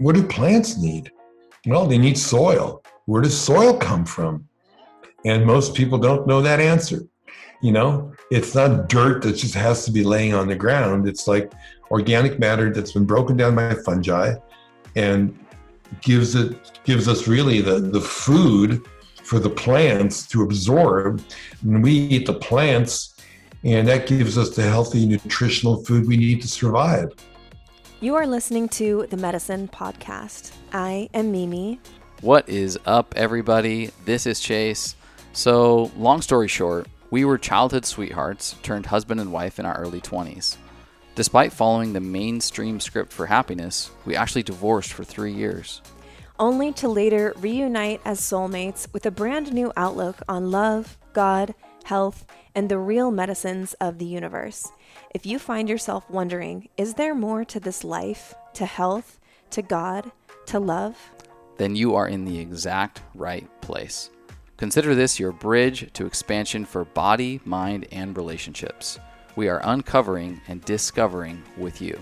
what do plants need? Well, they need soil. Where does soil come from? And most people don't know that answer. You know, it's not dirt that just has to be laying on the ground. It's like organic matter that's been broken down by fungi and gives it gives us really the, the food for the plants to absorb. And we eat the plants, and that gives us the healthy nutritional food we need to survive. You are listening to the Medicine Podcast. I am Mimi. What is up, everybody? This is Chase. So, long story short, we were childhood sweethearts turned husband and wife in our early 20s. Despite following the mainstream script for happiness, we actually divorced for three years. Only to later reunite as soulmates with a brand new outlook on love, God, health, and the real medicines of the universe. If you find yourself wondering, is there more to this life, to health, to God, to love? Then you are in the exact right place. Consider this your bridge to expansion for body, mind, and relationships. We are uncovering and discovering with you.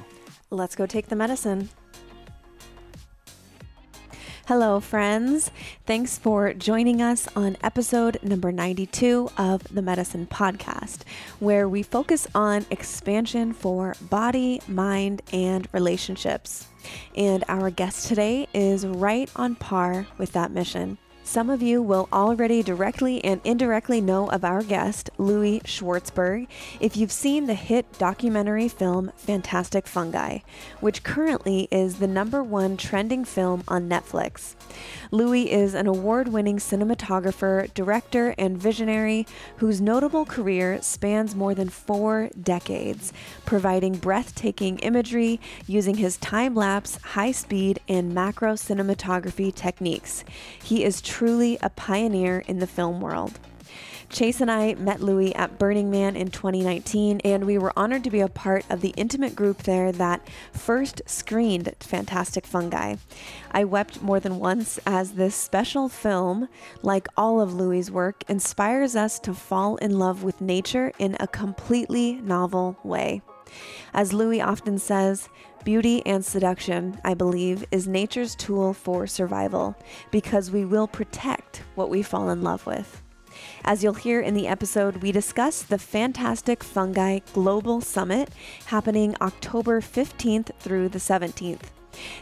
Let's go take the medicine. Hello, friends. Thanks for joining us on episode number 92 of the Medicine Podcast, where we focus on expansion for body, mind, and relationships. And our guest today is right on par with that mission. Some of you will already directly and indirectly know of our guest, Louie Schwartzberg, if you've seen the hit documentary film Fantastic Fungi, which currently is the number one trending film on Netflix. Louie is an award winning cinematographer, director, and visionary whose notable career spans more than four decades, providing breathtaking imagery using his time lapse, high speed, and macro cinematography techniques. He is truly a pioneer in the film world. Chase and I met Louie at Burning Man in 2019, and we were honored to be a part of the intimate group there that first screened Fantastic Fungi. I wept more than once as this special film, like all of Louie's work, inspires us to fall in love with nature in a completely novel way. As Louie often says, beauty and seduction, I believe, is nature's tool for survival because we will protect what we fall in love with. As you'll hear in the episode, we discuss the Fantastic Fungi Global Summit happening October 15th through the 17th.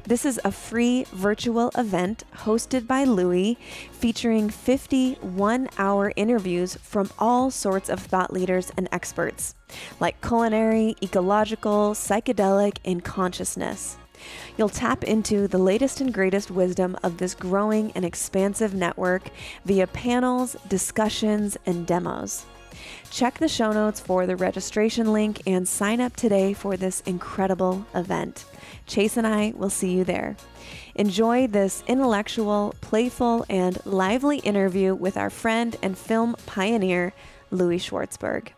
This is a free virtual event hosted by Louie featuring 50 one hour interviews from all sorts of thought leaders and experts, like culinary, ecological, psychedelic, and consciousness. You'll tap into the latest and greatest wisdom of this growing and expansive network via panels, discussions, and demos. Check the show notes for the registration link and sign up today for this incredible event. Chase and I will see you there. Enjoy this intellectual, playful, and lively interview with our friend and film pioneer, Louie Schwartzberg.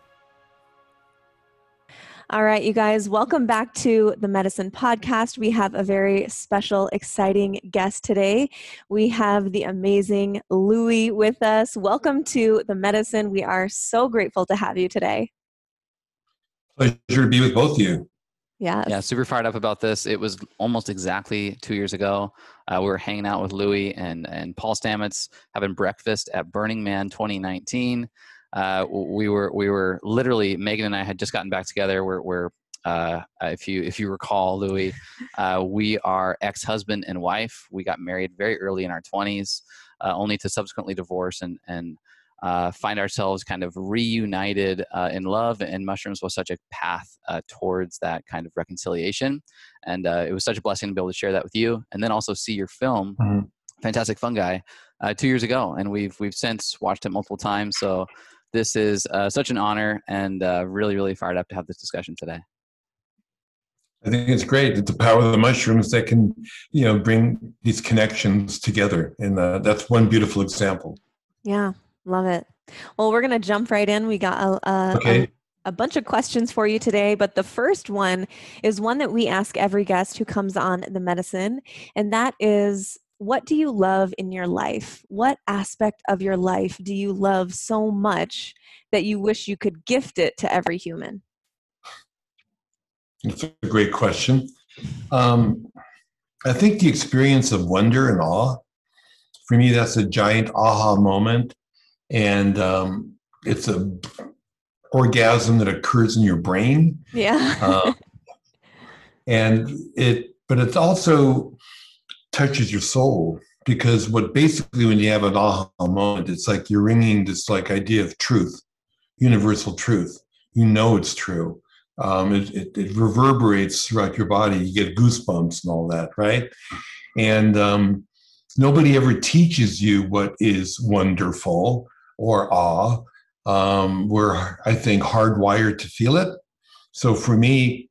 All right, you guys, welcome back to the Medicine Podcast. We have a very special, exciting guest today. We have the amazing Louie with us. Welcome to the Medicine. We are so grateful to have you today. Pleasure to be with both of you. Yeah. Yeah, super fired up about this. It was almost exactly two years ago. Uh, we were hanging out with Louie and, and Paul Stamets having breakfast at Burning Man 2019 uh, we were we were literally Megan and I had just gotten back together. We're, we're uh, if you if you recall, Louie, uh, we are ex husband and wife. We got married very early in our twenties, uh, only to subsequently divorce and and uh, find ourselves kind of reunited uh, in love. And mushrooms was such a path towards that kind of reconciliation, and it was such a blessing to be able to share that with you, and then also see your film. Mm-hmm. Fantastic Fungi, two years ago, and we've we've since watched it multiple times. So this is uh, such an honor and uh, really, really fired up to have this discussion today. I think it's great. It's the power of the mushrooms that can, you know, bring these connections together, and uh, that's one beautiful example. Yeah, love it. Well, we're gonna jump right in. We got a, a, okay. a, a bunch of questions for you today, but the first one is one that we ask every guest who comes on the medicine, and that is what do you love in your life? What aspect of your life do you love so much that you wish you could gift it to every human? That's a great question. Um, I think the experience of wonder and awe, for me, that's a giant aha moment. And um, it's a orgasm that occurs in your brain. Yeah. uh, and it, but it's also touches your soul because what basically when you have an aha moment, it's like you're ringing this like idea of truth, universal truth. You know it's true. Um, it, it, it, reverberates throughout your body. You get goosebumps and all that, right? And um, nobody ever teaches you what is wonderful or awe. Um, we're, I think, hardwired to feel it. So for me,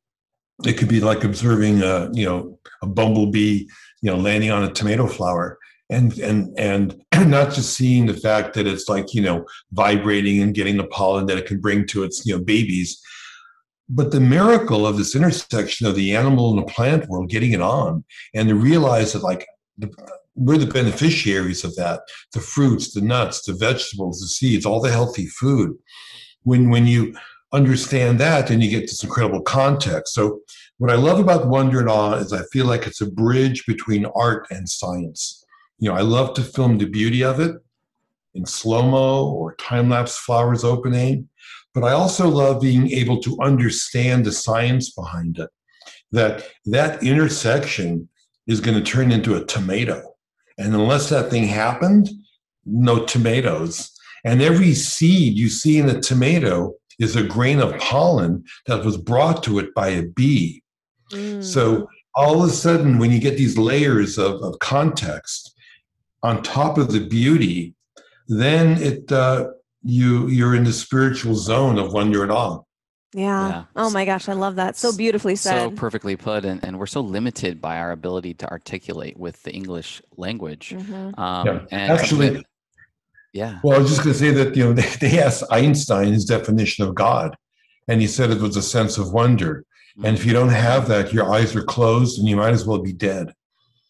it could be like observing a, you know, a bumblebee, you know, landing on a tomato flower. And and and not just seeing the fact that it's like you know vibrating and getting the pollen that it can bring to its you know babies but the miracle of this intersection of the animal and the plant world getting it on and to realize that like the, we're the beneficiaries of that the fruits the nuts the vegetables the seeds all the healthy food. When when you understand that then you get this incredible context so what i love about wonder and awe is i feel like it's a bridge between art and science you know i love to film the beauty of it in slow mo or time lapse flowers opening but I also love being able to understand the science behind it. That that intersection is going to turn into a tomato. And unless that thing happened, no tomatoes. And every seed you see in a tomato is a grain of pollen that was brought to it by a bee. Mm. So all of a sudden, when you get these layers of, of context on top of the beauty, then it uh, you you're in the spiritual zone of wonder and awe. Yeah. yeah. Oh my gosh, I love that. So beautifully said. So perfectly put. And, and we're so limited by our ability to articulate with the English language. Mm-hmm. Um, yeah. And Actually, yeah. Well, I was just going to say that, you know, they, they asked Einstein his definition of God, and he said it was a sense of wonder. Mm-hmm. And if you don't have that, your eyes are closed and you might as well be dead.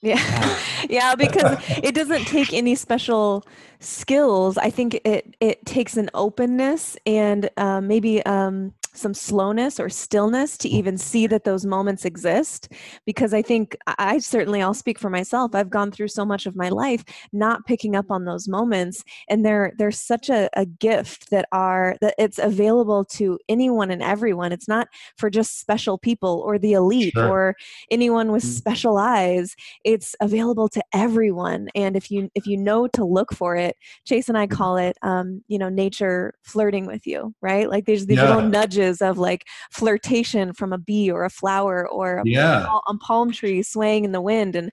Yeah. yeah, because it doesn't take any special skills. I think it it takes an openness and uh, maybe um, some slowness or stillness to even see that those moments exist because i think i certainly i'll speak for myself i've gone through so much of my life not picking up on those moments and they're they're such a, a gift that are that it's available to anyone and everyone it's not for just special people or the elite sure. or anyone with mm. special eyes it's available to everyone and if you if you know to look for it chase and i mm-hmm. call it um, you know nature flirting with you right like there's these yeah. little nudges images of like flirtation from a bee or a flower or a, yeah. palm, a palm tree swaying in the wind. And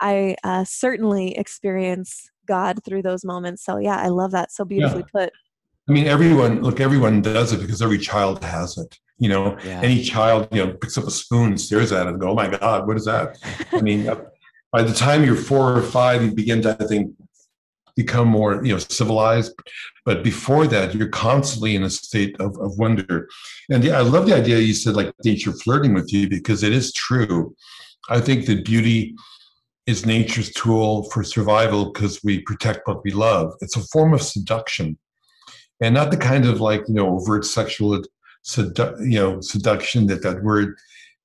I uh, certainly experience God through those moments. So yeah, I love that. So beautifully yeah. put. I mean, everyone, look, everyone does it because every child has it. You know, yeah. any child, you know, picks up a spoon and stares at it and go, oh my God, what is that? I mean, by the time you're four or five, you begin to, I think, become more you know civilized but before that you're constantly in a state of, of wonder. And yeah i love the idea you said like nature flirting with you because it is true. I think that beauty is nature's tool for survival because we protect what we love. It's a form of seduction. And not the kind of like you know overt sexual sedu- you know seduction that that word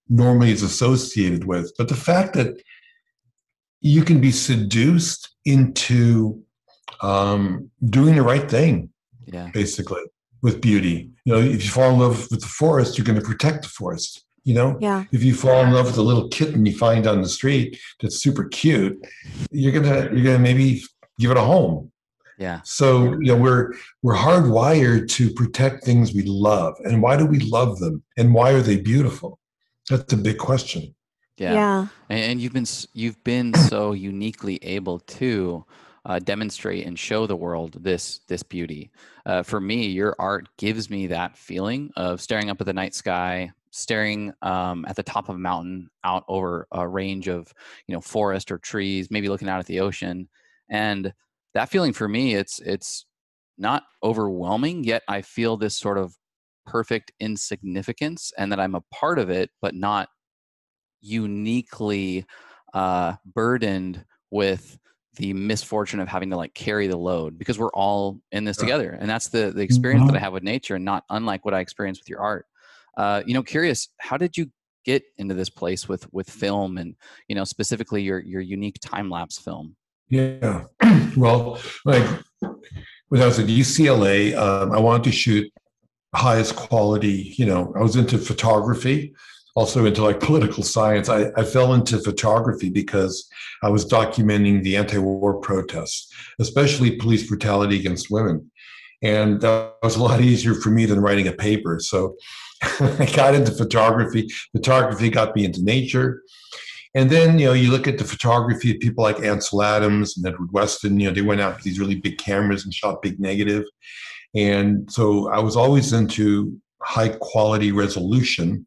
normally is associated with but the fact that you can be seduced into um, doing the right thing. Yeah. Basically, with beauty. You know, if you fall in love with the forest, you're going to protect the forest. You know, yeah. If you fall in love with a little kitten you find on the street that's super cute, you're gonna you're gonna maybe give it a home. Yeah. So you know we're we're hardwired to protect things we love, and why do we love them, and why are they beautiful? That's a big question. Yeah. yeah. And, and you've been you've been so uniquely able to uh, demonstrate and show the world this this beauty. Uh, for me, your art gives me that feeling of staring up at the night sky, staring um, at the top of a mountain out over a range of you know forest or trees, maybe looking out at the ocean, and that feeling for me, it's it's not overwhelming yet. I feel this sort of perfect insignificance, and that I'm a part of it, but not uniquely uh, burdened with the misfortune of having to like carry the load because we're all in this together and that's the the experience mm-hmm. that i have with nature and not unlike what i experienced with your art uh, you know curious how did you get into this place with with film and you know specifically your your unique time lapse film? Yeah, well, like when I was at UCLA, um, I wanted to shoot highest quality. You know, I was into photography, also into like political science. I, I fell into photography because I was documenting the anti-war protests, especially police brutality against women. And that was a lot easier for me than writing a paper. So I got into photography. Photography got me into nature. And then, you know, you look at the photography of people like Ansel Adams and Edward Weston, you know, they went out with these really big cameras and shot big negative. And so I was always into high quality resolution.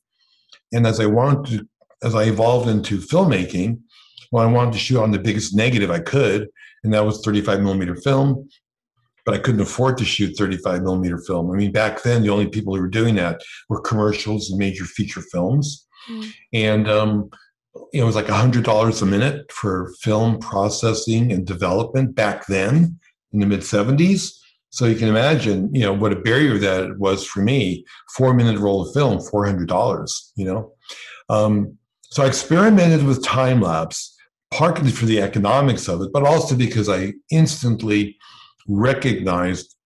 And as I wanted to, as I evolved into filmmaking, well, I wanted to shoot on the biggest negative I could, and that was 35 millimeter film. But I couldn't afford to shoot 35 millimeter film. I mean, back then, the only people who were doing that were commercials and major feature films. Mm. And um, it was like $100 a minute for film processing and development back then in the mid 70s. So you can imagine, you know, what a barrier that was for me. Four minute roll of film, four hundred dollars. You know, um, so I experimented with time lapse, partly for the economics of it, but also because I instantly recognized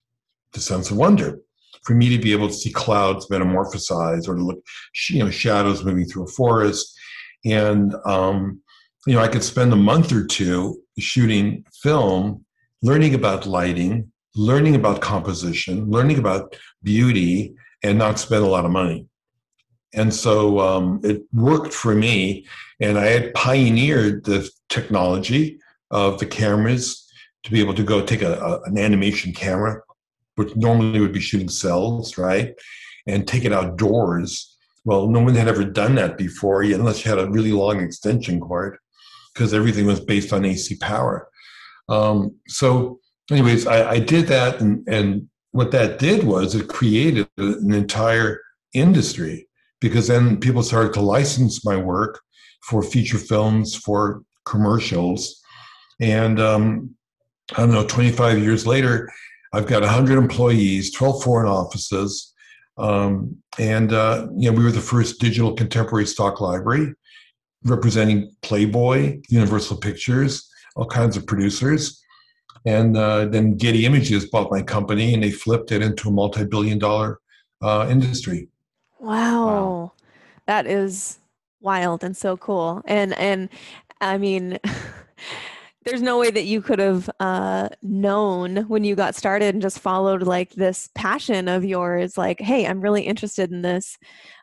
the sense of wonder. For me to be able to see clouds metamorphosize or to look, you know, shadows moving through a forest, and um, you know, I could spend a month or two shooting film, learning about lighting, learning about composition, learning about beauty, and not spend a lot of money. And so um, it worked for me. And I had pioneered the technology of the cameras to be able to go take a, a, an animation camera, which normally would be shooting cels, right? And take it outdoors. Well, no one had ever done that before, unless you had a really long extension cord, because everything was based on AC power. Um, so anyways, I, I did that, and, and what that did was it created an entire industry because then people started to license my work for feature films, for commercials, and um, I don't know, 25 years later, I've got 100 employees, 12 foreign offices, um, and uh, you know we were the first digital contemporary stock library representing Playboy, Universal Pictures, all kinds of producers. And uh, then Getty Images bought my company and they flipped it into a multi billion dollar uh, industry. Wow. wow. That is wild and so cool. And, and I mean, there's no way that you could have uh, known when you got started and just followed like this passion of yours like hey i'm really interested in this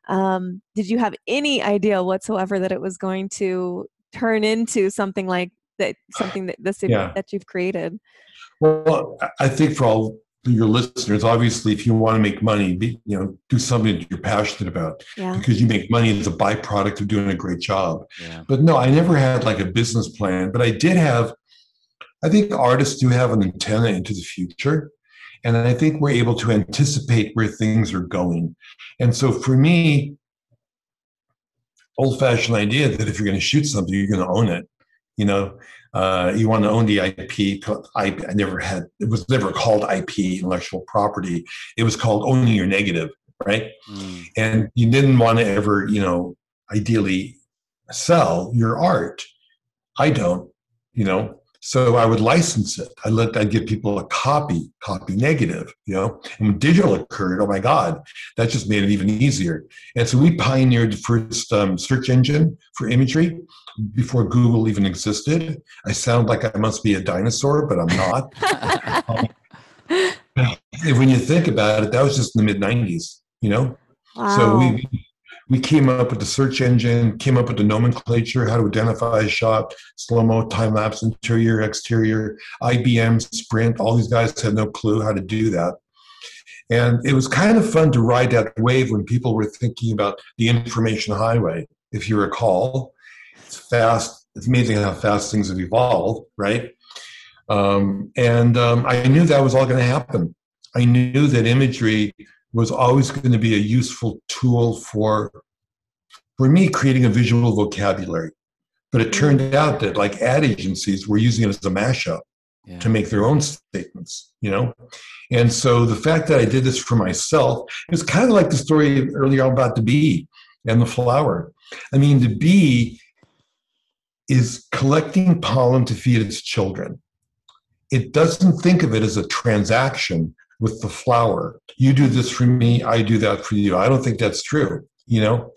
um, did you have any idea whatsoever that it was going to turn into something like that something that this yeah. that you've created well i think for all your listeners obviously if you want to make money be, you know do something that you're passionate about yeah. because you make money as a byproduct of doing a great job yeah. but no i never had like a business plan but i did have i think artists do have an antenna into the future and i think we're able to anticipate where things are going and so for me old fashioned idea that if you're going to shoot something you're going to own it you know uh, you want to own the IP. I, I never had. It was never called IP, intellectual property. It was called owning your negative, right? Mm. And you didn't want to ever, you know, ideally sell your art. I don't, you know. So I would license it. I let I'd give people a copy, copy negative, you know. And when digital occurred, oh my God, that just made it even easier. And so we pioneered the first um, search engine for imagery before Google even existed. I sound like I must be a dinosaur, but I'm not. um, when you think about it, that was just in the mid '90s, you know. Wow. So we we came up with the search engine, came up with the nomenclature, how to identify a shot, slow mo, time lapse, interior, exterior, IBM, Sprint. All these guys had no clue how to do that. And it was kind of fun to ride that wave when people were thinking about the information highway, if you recall. It's fast. It's amazing how fast things have evolved, right? Um, and um, I knew that was all going to happen. I knew that imagery was always going to be a useful tool for for me creating a visual vocabulary. But it turned out that like ad agencies were using it as a mashup yeah. to make their own statements, you know? And so the fact that I did this for myself is kind of like the story earlier about the bee and the flower. I mean, the bee is collecting pollen to feed its children. It doesn't think of it as a transaction with the flower. You do this for me, I do that for you. I don't think that's true. You know,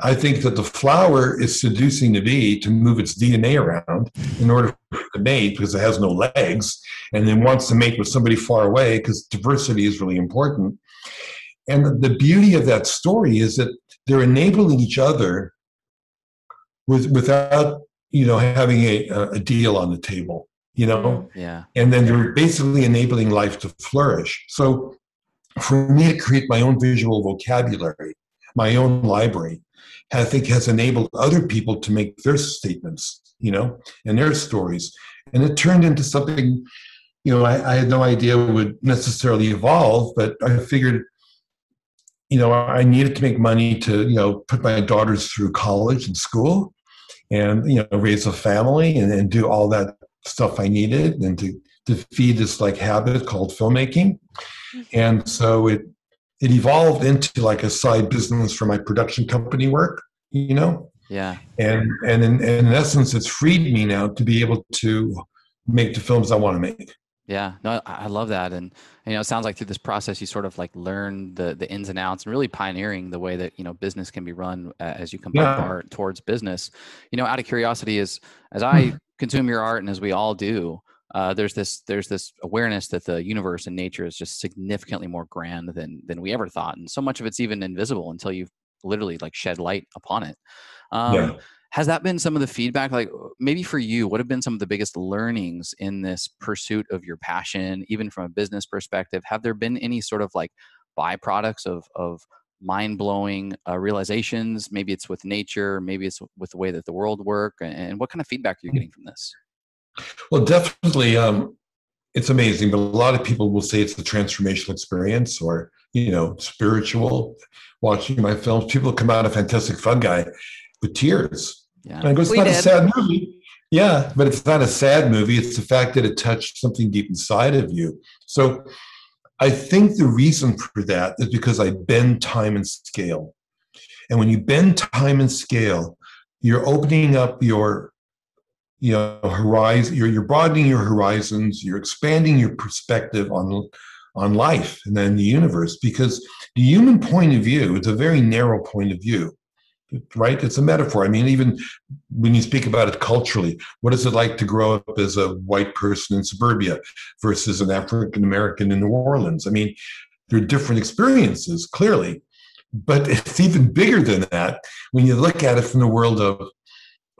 I think that the flower is seducing the bee to move its DNA around in order to mate because it has no legs and then wants to mate with somebody far away because diversity is really important. And the beauty of that story is that they're enabling each other with, without you know having a, a deal on the table you know? Mm-hmm. yeah. And then you're basically enabling life to flourish. So for me to create my own visual vocabulary my own library i think has enabled other people to make their statements you know and their stories. And it turned into something you know i, I had no idea would necessarily evolve but i figured you know i needed to make money to you know put my daughters through college and school and you know raise a family and, and do all that stuff I needed and to to feed this like habit called filmmaking. Mm-hmm. And so it it evolved into like a side business for my production company work, you know? yeah And and in, and in essence it's freed me now to be able to make the films I want to make. Yeah, no, I love that, and you know, it sounds like through this process, you sort of like learn the the ins and outs, and really pioneering the way that you know business can be run as you combine Yeah. art towards business. You know, out of curiosity, is as hmm. I consume your art, and as we all do, uh, there's this there's this awareness that the universe and nature is just significantly more grand than than we ever thought, and so much of it's even invisible until you've literally like shed light upon it. Um, Yeah. has that been some of the feedback like maybe for you what have been some of the biggest learnings in this pursuit of your passion even from a business perspective have there been any sort of like byproducts of of mind-blowing uh, realizations maybe it's with nature maybe it's with the way that the world work and, and what kind of feedback are you getting from this Well, definitely, um, it's amazing. But a lot of people will say it's the transformational experience, or you know, spiritual. Watching my films, people come out of Fantastic Fungi with tears. yeah And I go, it's We not a sad movie. Yeah, but it's not a sad movie. It's the fact that it touched something deep inside of you. So I think the reason for that is because I bend time and scale. And when you bend time and scale, you're opening up your you know horizon you're, you're broadening your horizons you're expanding your perspective on on life and then the universe because the human point of view is a very narrow point of view right? It's a metaphor. I mean even when you speak about it culturally what is it like to grow up as a white person in suburbia versus an african american in new orleans? I mean they're different experiences clearly but it's even bigger than that when you look at it from the world of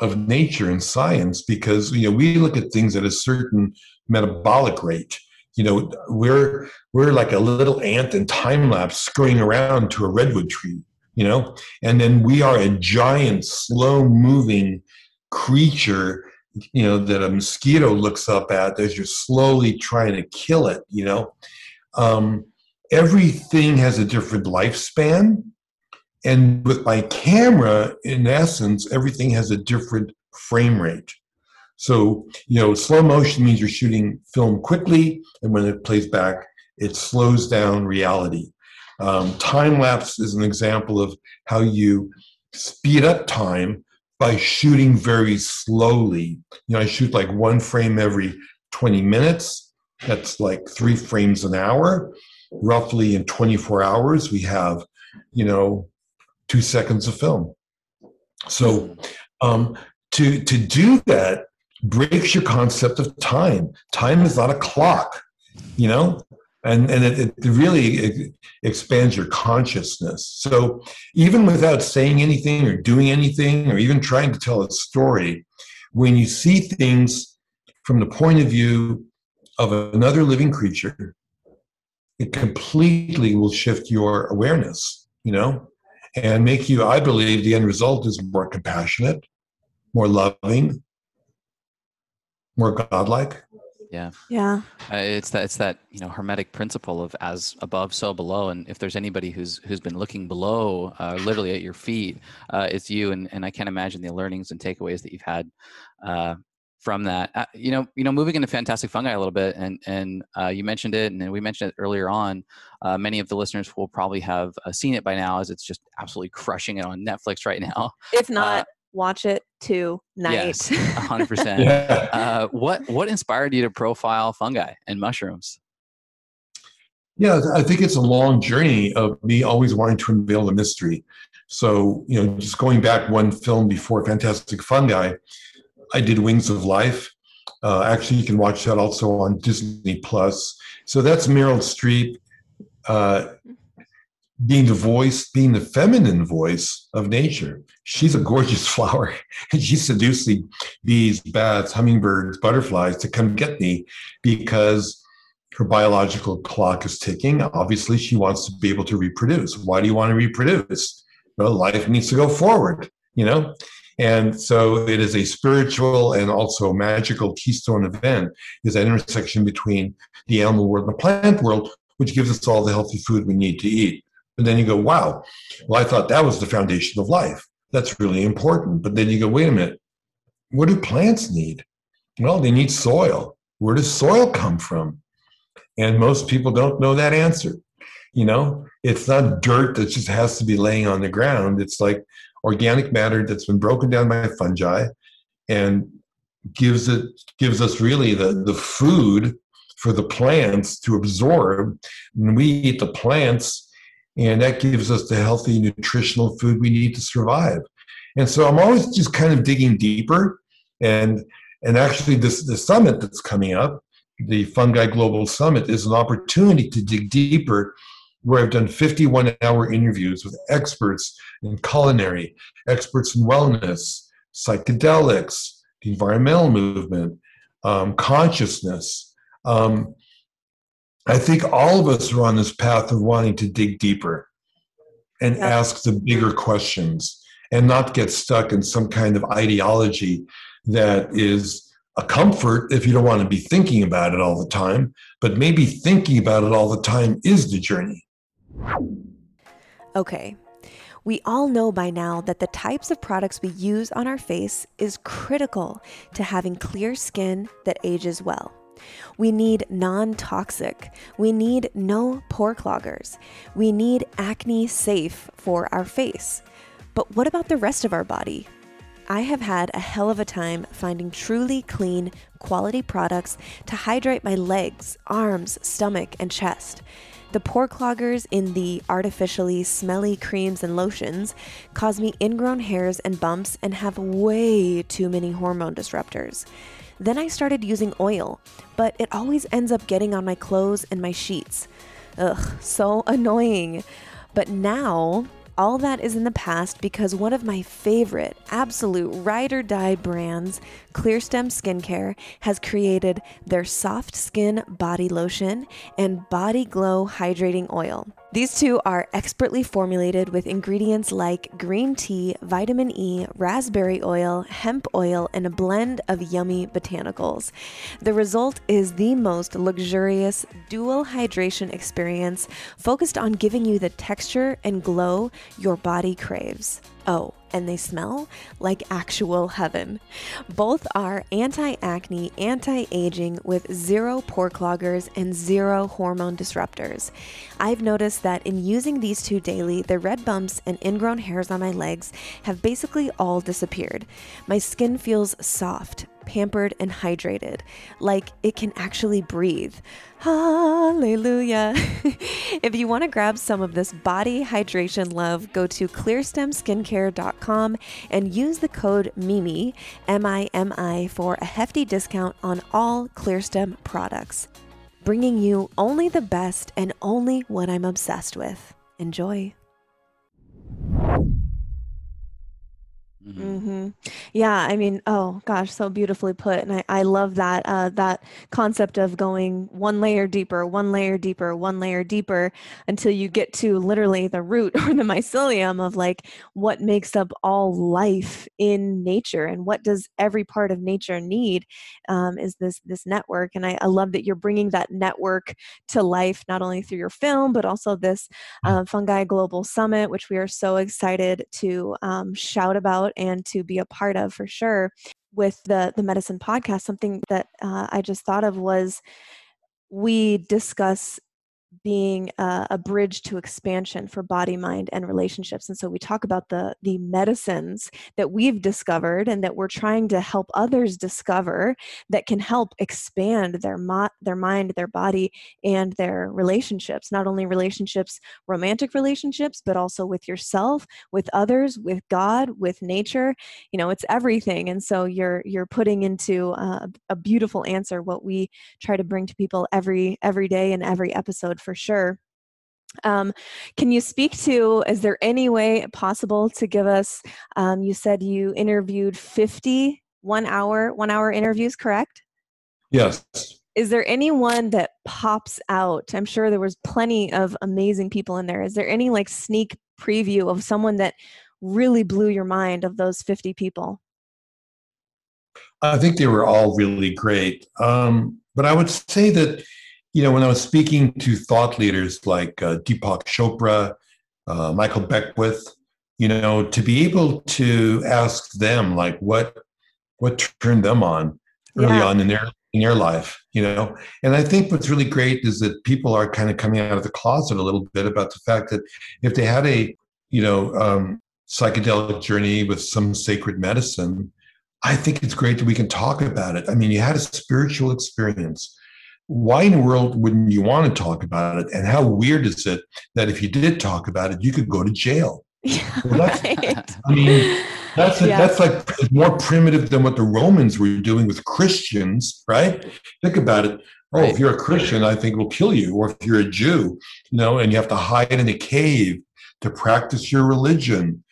of nature and science because you know we look at things at a certain metabolic rate. You know we're we're like a little ant in time lapse scurrying around to a redwood tree you know? And then we are a giant slow moving creature you know that a mosquito looks up at as you're slowly trying to kill it you know? Um, everything has a different lifespan. And with my camera in essence everything has a different frame rate. So you know slow motion means you're shooting film quickly and when it plays back it slows down reality um, time lapse is an example of how you speed up time by shooting very slowly you know i shoot like one frame every 20 minutes that's like three frames an hour roughly in 24 hours we have you know two seconds of film. So um, to to do that breaks your concept of time. Time is not a clock, you know, and and it, it really expands your consciousness. So even without saying anything or doing anything or even trying to tell a story, when you see things from the point of view of another living creature, it completely will shift your awareness. You know, and make you, I believe, the end result is more compassionate, more loving, more godlike. Yeah Yeah. Uh, it's that it's that you know hermetic principle of as above so below and if there's anybody who's who's been looking below uh, literally at your feet uh, it's you and, and i can't imagine the learnings and takeaways that you've had uh, from that. Uh, you know, you know, moving into fantastic fungi a little bit, and and uh, you mentioned it, and we mentioned it earlier on. Uh, many of the listeners will probably have uh, seen it by now, as it's just absolutely crushing it on Netflix right now. If not, watch it tonight. Yes, hundred percent. Uh, what what inspired you to profile fungi and mushrooms? Yeah, I think it's a long journey of me always wanting to unveil the mystery. So, you know, just going back one film before Fantastic Fungi, I did Wings of Life. Uh, actually, you can watch that also on Disney Plus. So that's Meryl Streep uh, being the voice, being the feminine voice of nature. She's a gorgeous flower, and she's seducing bees, bats, hummingbirds, butterflies to come get me because her biological clock is ticking. Obviously, she wants to be able to reproduce. Why do you want to reproduce? Well, life needs to go forward, you know? And so it is a spiritual and also magical keystone event, is that intersection between the animal world and the plant world, which gives us all the healthy food we need to eat. And then you go, wow, well, I thought that was the foundation of life. That's really important. But then you go, wait a minute, what do plants need? Well, they need soil. Where does soil come from? And most people don't know that answer. You know, it's not dirt that just has to be laying on the ground. It's like organic matter that's been broken down by fungi and gives it gives us really the, the food for the plants to absorb. And we eat the plants, and that gives us the healthy nutritional food we need to survive. And so I'm always just kind of digging deeper. And and actually this the summit that's coming up, the Fungi Global Summit, is an opportunity to dig deeper where I've done 51 hour interviews with experts in culinary, experts in wellness, psychedelics, the environmental movement, um, consciousness. Um, I think all of us are on this path of wanting to dig deeper and yeah. ask the bigger questions and not get stuck in some kind of ideology that is a comfort if you don't want to be thinking about it all the time, but maybe thinking about it all the time is the journey. Okay, we all know by now that the types of products we use on our face is critical to having clear skin that ages well. We need non toxic. We need no pore cloggers. We need acne safe for our face. But what about the rest of our body? I have had a hell of a time finding truly clean, quality products to hydrate my legs, arms, stomach, and chest. The pore cloggers in the artificially smelly creams and lotions cause me ingrown hairs and bumps and have way too many hormone disruptors. Then I started using oil, but it always ends up getting on my clothes and my sheets. Ugh, so annoying. But now all that is in the past because one of my favorite, absolute ride or die brands, Clearstem Skincare, has created their soft skin body lotion and body glow hydrating oil. These two are expertly formulated with ingredients like green tea, vitamin E, raspberry oil, hemp oil, and a blend of yummy botanicals. The result is the most luxurious dual hydration experience focused on giving you the texture and glow your body craves. Oh, and they smell like actual heaven. Both are anti acne, anti aging with zero pore cloggers and zero hormone disruptors. I've noticed that in using these two daily, the red bumps and ingrown hairs on my legs have basically all disappeared. My skin feels soft, pampered, and hydrated, like it can actually breathe. Hallelujah. if you want to grab some of this body hydration love, go to clearstemskincare.com and use the code MIMI, M I M I, for a hefty discount on all Clearstem products. Bringing you only the best and only what I'm obsessed with. Enjoy. Mm-hmm. mm-hmm. Yeah, I mean, oh gosh, so beautifully put, and I, I love that uh, that concept of going one layer deeper, one layer deeper, one layer deeper until you get to literally the root or the mycelium of like what makes up all life in nature and what does every part of nature need um, is this this network, and I, I, love that you're bringing that network to life not only through your film but also this uh, Fungi Global Summit, which we are so excited to um, shout about and to be a part of for sure. With the the medicine podcast, something that uh, I just thought of was we discuss being a, a, bridge to expansion for body mind and relationships. And so we talk about the the medicines that we've discovered and that we're trying to help others discover that can help expand their mo- their mind their body and their relationships. Not only relationships romantic relationships but also with yourself with others with god with nature. You know it's everything. And so you're you're putting into a, a beautiful answer what we try to bring to people every every day and every episode for sure. Um, can you speak to, is there any way possible to give us, um, you said you interviewed 50 one hour, one hour interviews, correct? Yes. Is there anyone that pops out? I'm sure there was plenty of amazing people in there. Is there any like sneak preview of someone that really blew your mind of those 50 people? I think they were all really great. Um, but I would say that you know, when I was speaking to thought leaders like uh, Deepak Chopra, uh, Michael Beckwith, you know, to be able to ask them like what what turned them on early yeah. on in their in their life, you know. And I think what's really great is that people are kind of coming out of the closet a little bit about the fact that if they had a, you know, um, psychedelic journey with some sacred medicine, I think it's great that we can talk about it. I mean, you had a spiritual experience why in the world wouldn't you want to talk about it? And how weird is it that if you did talk about it, you could go to jail? Yeah, well, right. I mean, that's a, yeah. that's like more primitive than what the Romans were doing with Christians, right? Think about it. Oh, right. if you're a Christian, I think we'll kill you. Or if you're a Jew, you know, and you have to hide in a cave to practice your religion.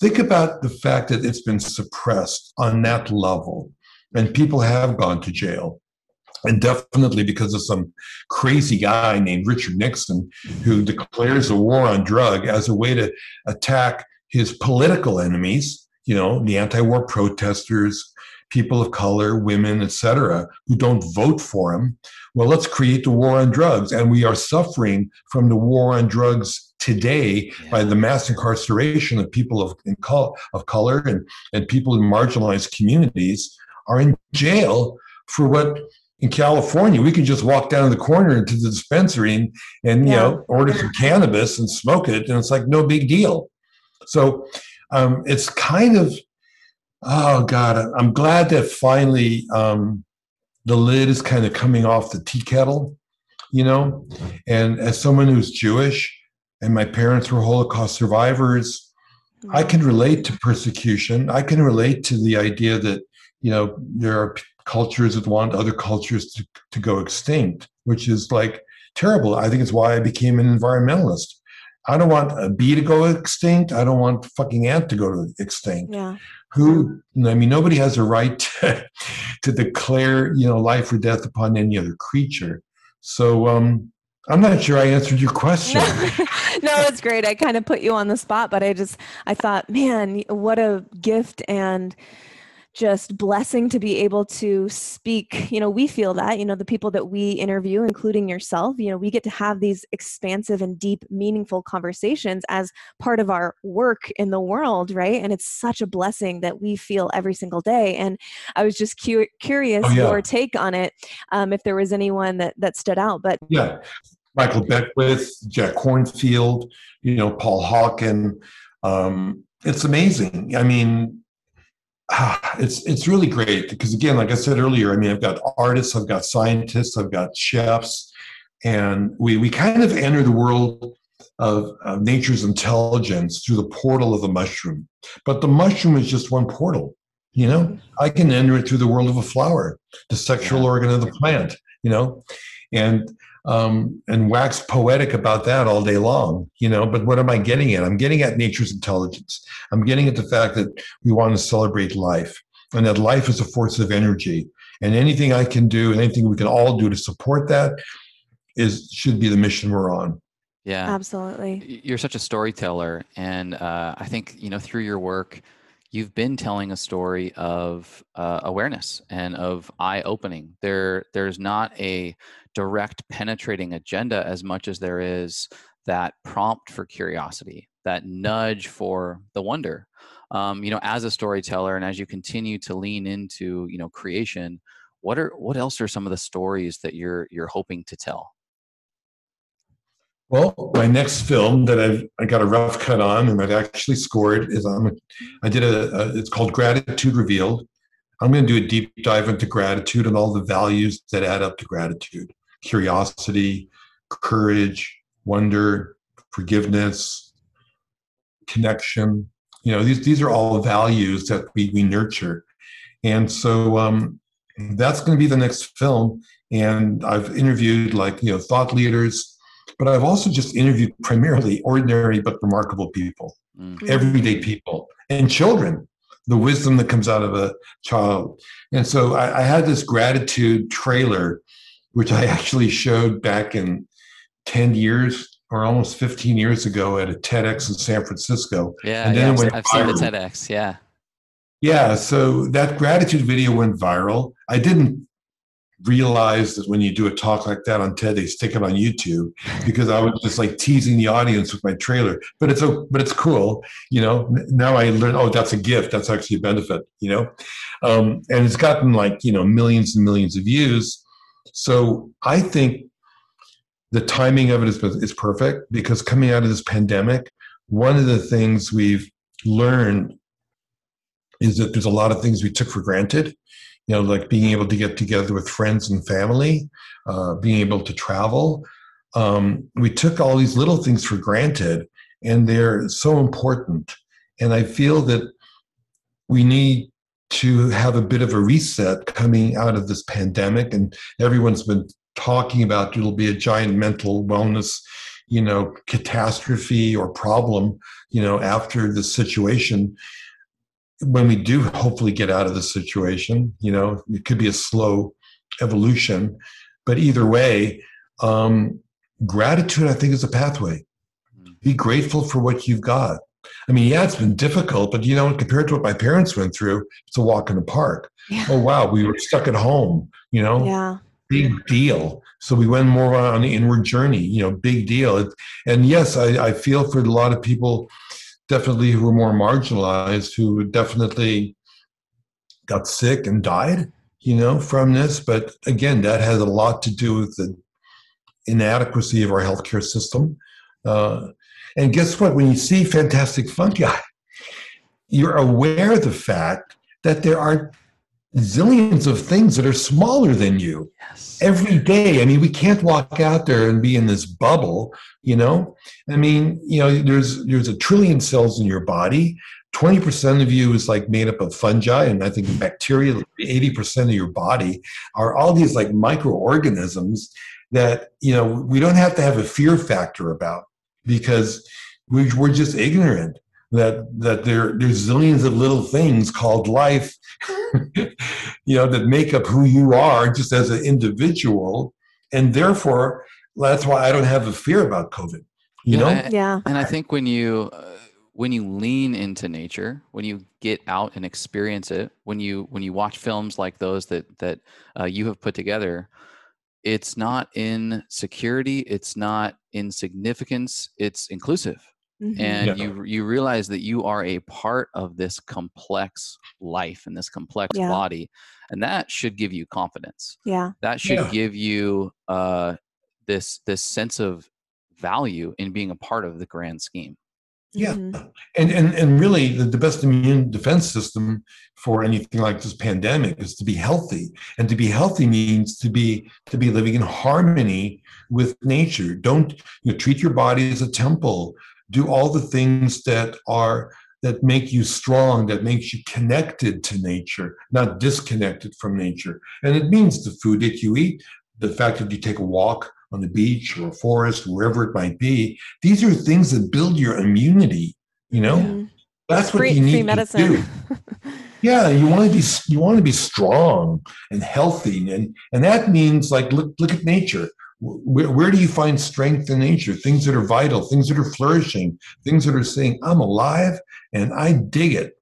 Think about the fact that it's been suppressed on that level, and people have gone to jail and definitely because of some crazy guy named Richard Nixon who declares a war on drug as a way to attack his political enemies, you know, the anti-war protesters, people of color, women, etc., who don't vote for him. Well, let's create the war on drugs. And we are suffering from the war on drugs today yeah. by the mass incarceration of people of, col- of color and, and people in marginalized communities are in jail for what in California, we can just walk down the corner into the dispensary and, and you know order some cannabis and smoke it, and it's like no big deal. So um, it's kind of oh god, I'm glad that finally um, the lid is kind of coming off the tea kettle, you know. And as someone who's Jewish, and my parents were Holocaust survivors, I can relate to persecution. I can relate to the idea that you know there are cultures that want other cultures to, to go extinct, which is like terrible. I think it's why I became an environmentalist. I don't want a bee to go extinct. I don't want fucking ant to go extinct. Yeah. Who? I mean, nobody has a right to, to declare, you know, life or death upon any other creature. So, um, I'm not sure I answered your question. no, it's great. I kind of put you on the spot, but I just I thought, man, what a gift and just blessing to be able to speak. You know we feel that you know the people that we interview including yourself you know we get to have these expansive and deep meaningful conversations as part of our work in the world right? And it's such a blessing that we feel every single day. And i was just cu- curious oh, yeah. your take on it um, if there was anyone that that stood out but yeah. Michael beckwith jack Kornfield, you know paul hawken um, it's amazing. I mean it's it's really great because again, like I said earlier, I mean, I've got artists, I've got scientists, I've got chefs, and we we kind of enter the world of, of nature's intelligence through the portal of the mushroom. But the mushroom is just one portal. You know, I can enter it through the world of a flower, the sexual organ of the plant. You know, and um, and wax poetic about that all day long, you know. But what am I getting at? I'm getting at nature's intelligence. I'm getting at the fact that we want to celebrate life and that life is a force of energy. And anything I can do and anything we can all do to support that is should be the mission we're on. Yeah, absolutely. You're such a storyteller, and uh, I think you know through your work, you've been telling a story of uh, awareness and of eye opening. There, there's not a direct penetrating agenda as much as there is that prompt for curiosity, that nudge for the wonder. um, you know, as a storyteller and as you continue to lean into, you know, creation, what are what else are some of the stories that you're you're hoping to tell? Well, my next film that I've I got a rough cut on and I've actually scored is on. I did a, a it's called Gratitude Revealed. I'm going to do a deep dive into gratitude and all the values that add up to gratitude: curiosity, courage, wonder, forgiveness, connection. You know, these these are all values that we we nurture, and so um, that's going to be the next film. And I've interviewed like you know thought leaders but I've also just interviewed primarily ordinary but remarkable people, mm-hmm. everyday people, and children, the wisdom that comes out of a child. And so I, I had this gratitude trailer, which I actually showed back in 10 years or almost 15 years ago at a TEDx in San Francisco. Yeah, and then yeah, I've, I've seen the TEDx. Yeah. Yeah, so that gratitude video went viral. I didn't realize that when you do a talk like that on TED, they stick it on YouTube because I was just like teasing the audience with my trailer. But it's a, but it's cool, you know. Now I learn, oh, that's a gift. That's actually a benefit, you know. Um, and it's gotten like you know millions and millions of views. So I think the timing of it is is perfect because coming out of this pandemic, one of the things we've learned is that there's a lot of things we took for granted you know, like being able to get together with friends and family, uh, being able to travel. Um, we took all these little things for granted, and they're so important. And I feel that we need to have a bit of a reset coming out of this pandemic. And everyone's been talking about it'll be a giant mental wellness, you know, catastrophe or problem, you know, after this situation when we do hopefully get out of the situation, you know, it could be a slow evolution, but either way, um, gratitude, I think, is a pathway. Be grateful for what you've got. I mean, yeah, it's been difficult, but you know, compared to what my parents went through, it's a walk in the park. Yeah. Oh, wow, we were stuck at home, you know? Yeah. Big deal. So we went more on the inward journey, you know, big deal. And yes, I, I feel for a lot of people definitely who were more marginalized, who definitely got sick and died, you know, from this. But again, that has a lot to do with the inadequacy of our healthcare system. Uh, and guess what? When you see fantastic fungi, you're aware of the fact that there are zillions of things that are smaller than you yes. every day. I mean, we can't walk out there and be in this bubble, you know? I mean, you know, there's there's a trillion cells in your body. 20% of you is like made up of fungi, and I think bacteria, 80% of your body are all these like microorganisms that, you know, we don't have to have a fear factor about because we're just ignorant that that there there's zillions of little things called life you know that make up who you are just as an individual. And therefore that's why i don't have a fear about covid you know? yeah. and i think when you uh, when you lean into nature when you get out and experience it when you when you watch films like those that that uh, you have put together it's not in security it's not in significance it's inclusive Mm-hmm. and yeah. you you realize that you are a part of this complex life and this complex yeah. body and that should give you confidence yeah that should yeah. give you uh this this sense of value in being a part of the grand scheme yeah. Mm-hmm. and, and and really the, the best immune defense system for anything like this pandemic is to be healthy. And to be healthy means to be to be living in harmony with nature. Don't you know, treat your body as a temple. Do all the things that are that make you strong that makes you connected to nature not disconnected from nature. And it means the food that you eat the fact that you take a walk on the beach or a forest wherever it might be these are things that build your immunity you know? That's what free, you need to do. yeah you want to be you want to be strong and healthy and and that means like look look at nature. Where, where do you find strength in nature? Things that are vital, things that are flourishing, things that are saying, I'm alive and I dig it.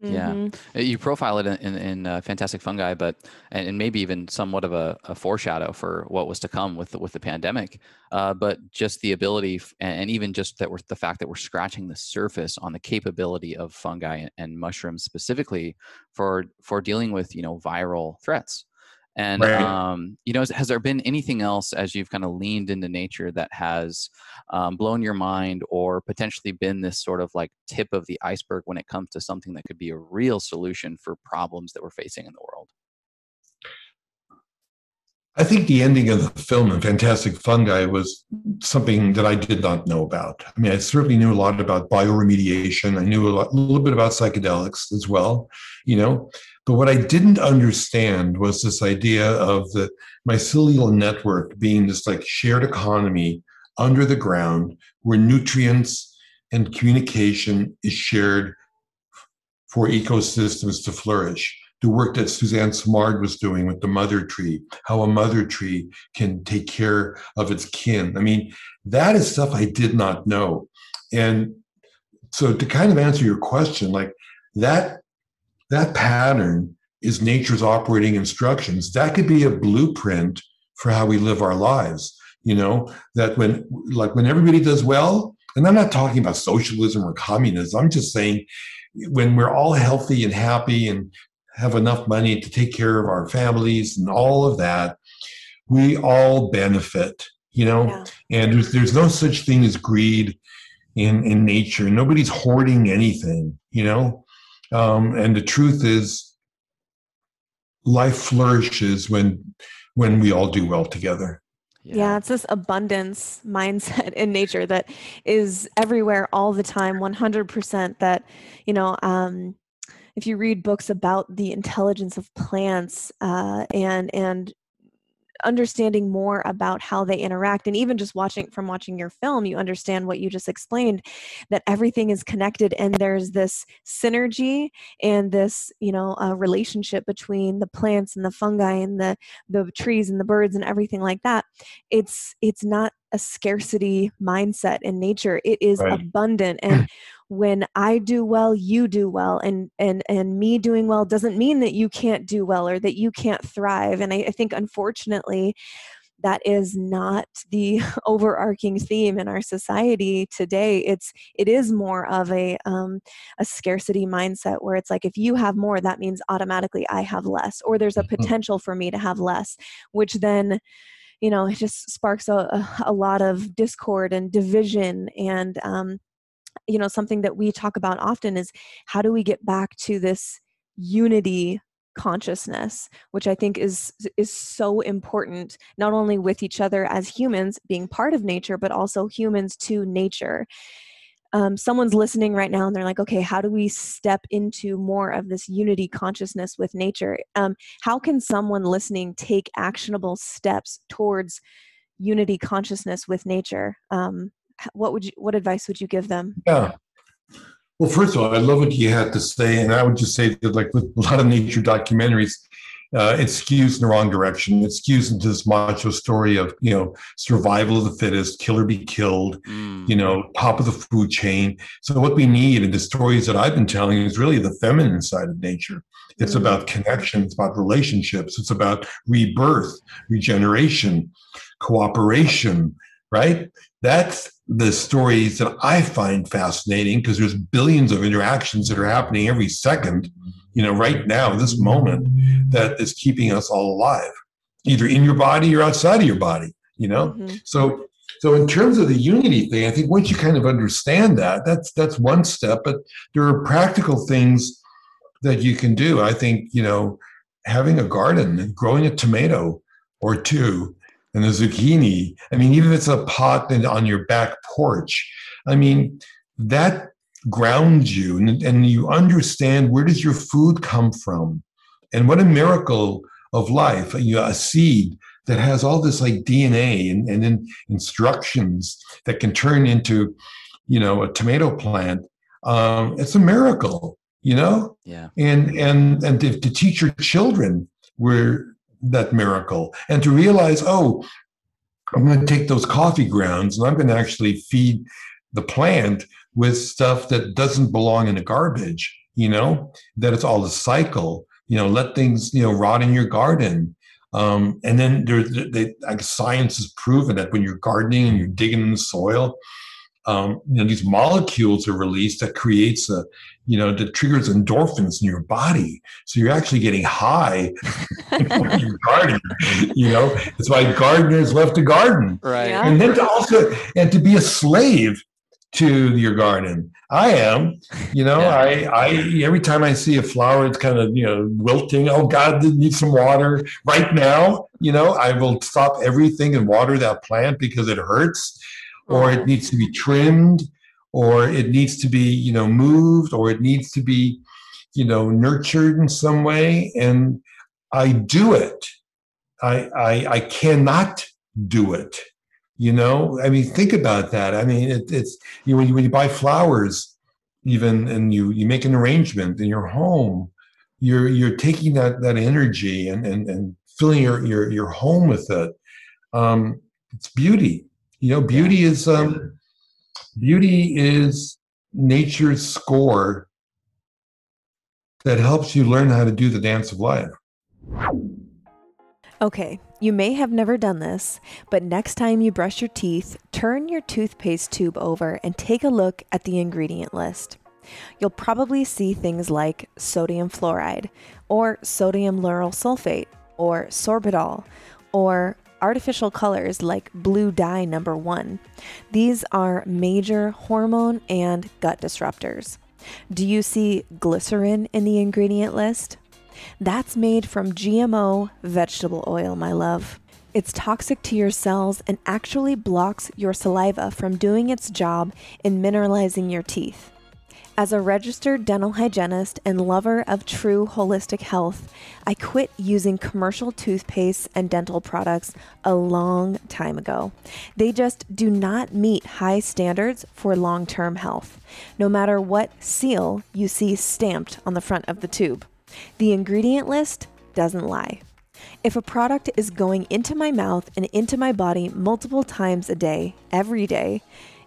Yeah, mm-hmm. you profile it in, in, in uh, Fantastic Fungi, but and, and, maybe even somewhat of a, a, foreshadow for what was to come with the, with the pandemic. Uh, but just the ability, and even just that we're the fact that we're scratching the surface on the capability of fungi and, and mushrooms specifically for for dealing with you know viral threats. And right. um, you know, has there been anything else as you've kind of leaned into nature that has um, blown your mind, or potentially been this sort of like tip of the iceberg when it comes to something that could be a real solution for problems that we're facing in the world? I think the ending of the film in Fantastic Fungi was something that I did not know about. I mean, I certainly knew a lot about bioremediation. I knew a, lot, a little bit about psychedelics as well, you know. But what I didn't understand was this idea of the mycelial network being this like shared economy under the ground where nutrients and communication is shared for ecosystems to flourish the work that Suzanne Simard was doing with the mother tree, how a mother tree can take care of its kin. I mean, that is stuff I did not know. And so to kind of answer your question, like that that pattern is nature's operating instructions. That could be a blueprint for how we live our lives. You know, that when like when everybody does well, and I'm not talking about socialism or communism, I'm just saying when we're all healthy and happy and have enough money to take care of our families and all of that, we all benefit, you know? Yeah. And there's, there's no such thing as greed in, in nature. Nobody's hoarding anything, you know? Um, and the truth is, life flourishes when when we all do well together. Yeah. yeah. it's this abundance mindset in nature that is everywhere all the time, 100%. That, you know, um, if you read books about the intelligence of plants uh, and and understanding more about how they interact and even just watching from watching your film you understand what you just explained that everything is connected and there's this synergy and this you know uh, relationship between the plants and the fungi and the the trees and the birds and everything like that. It's it's not a scarcity mindset in nature it is right. abundant and when i do well you do well and and and me doing well doesn't mean that you can't do well or that you can't thrive and i, I think unfortunately that is not the overarching theme in our society today it's it is more of a um, a scarcity mindset where it's like if you have more that means automatically i have less or there's a mm-hmm. potential for me to have less which then you know it just sparks a, a lot of discord and division and um, you know something that we talk about often is how do we get back to this unity consciousness which i think is is so important not only with each other as humans being part of nature but also humans to nature um, someone's listening right now and they're like okay how do we step into more of this unity consciousness with nature? Um, how can someone listening take actionable steps towards unity consciousness with nature? Um, what would you what advice would you give them? Yeah. Well first of all i love what you had to say and i would just say that like with a lot of nature documentaries uh, it skews in the wrong direction. It skews into this macho story of you know survival of the fittest, kill or be killed, mm. you know, top of the food chain. So what we need in the stories that I've been telling is really the feminine side of nature. It's mm. about connection. It's about relationships. It's about rebirth, regeneration, cooperation. Right. That's the stories that I find fascinating because there's billions of interactions that are happening every second, you know, right now, this moment, that is keeping us all alive, either in your body or outside of your body, you know? Mm-hmm. So so in terms of the unity thing, I think once you kind of understand that, that's that's one step. But there are practical things that you can do. I think, you know, having a garden, and growing a tomato or two, and the zucchini. I mean, even if it's a pot on your back porch, I mean, that grounds you and, and you understand where does your food come from? And what a miracle of life you a seed that has all this like dna and, and then instructions that can turn into you know a tomato plant. Um, it's a miracle you know? Yeah. And and and to, to teach your children where that miracle and to realize, oh, I'm going to take those coffee grounds and I'm going to actually feed the plant with stuff that doesn't belong in the garbage. you know, that it's all a cycle. You know, let things, you know, rot in your garden. Um, and then there's they, like science has proven that when you're gardening and you're digging in the soil, um, you know, these molecules are released that creates a, you know, that triggers endorphins in your body. So you're actually getting high when you're gardening. You know, it's why gardeners love to garden. Right. Yeah. And then to also and to be a slave to your garden. I am, you know, Yeah. I, I every time I see a flower, it's kind of you know wilting. Oh God, it needs some water right now. You know, I will stop everything and water that plant because it hurts, or it mm-hmm. needs to be trimmed, or it needs to be you know moved, or it needs to be you know nurtured in some way. And I do it. I I, I cannot do it. You know, I mean, think about that. I mean, it, it's you know, when you when you buy flowers, even and you you make an arrangement in your home, you're you're taking that that energy and and and filling your your your home with it. Um, it's beauty. You know, beauty is um, beauty is nature's score that helps you learn how to do the dance of life. Okay, you may have never done this, but next time you brush your teeth, turn your toothpaste tube over and take a look at the ingredient list. You'll probably see things like sodium fluoride, or sodium lauryl sulfate, or sorbitol, or artificial colors like blue dye number one. These are major hormone and gut disruptors. Do you see glycerin in the ingredient list? That's made from GMO vegetable oil, my love. It's toxic to your cells and actually blocks your saliva from doing its job in mineralizing your teeth. As a registered dental hygienist and lover of true holistic health, I quit using commercial toothpaste and dental products a long time ago. They just do not meet high standards for long term health, no matter what seal you see stamped on the front of the tube. The ingredient list doesn't lie. If a product is going into my mouth and into my body multiple times a day, every day,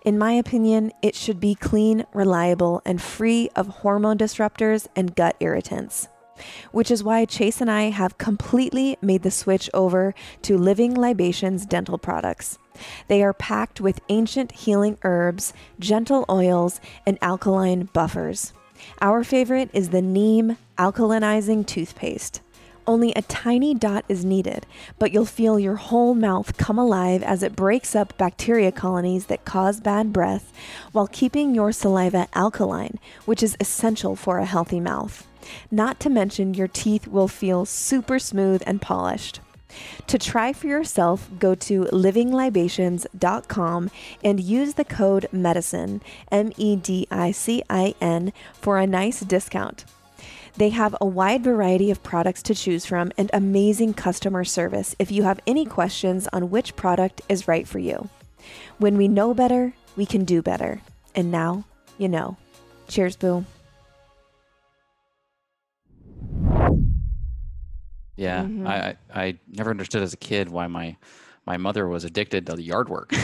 in my opinion, it should be clean, reliable, and free of hormone disruptors and gut irritants. Which is why Chase and I have completely made the switch over to Living Libations dental products. They are packed with ancient healing herbs, gentle oils, and alkaline buffers. Our favorite is the Neem alkalinizing toothpaste. Only a tiny dot is needed, but you'll feel your whole mouth come alive as it breaks up bacteria colonies that cause bad breath while keeping your saliva alkaline, which is essential for a healthy mouth. Not to mention, your teeth will feel super smooth and polished. To try for yourself, go to livinglibations.com and use the code MEDICINE, M E D I C I N, for a nice discount. They have a wide variety of products to choose from and amazing customer service if you have any questions on which product is right for you. When we know better, we can do better. And now, you know. Cheers, Boo. Yeah, Mhm. I, I I never understood as a kid why my my mother was addicted to the yard work.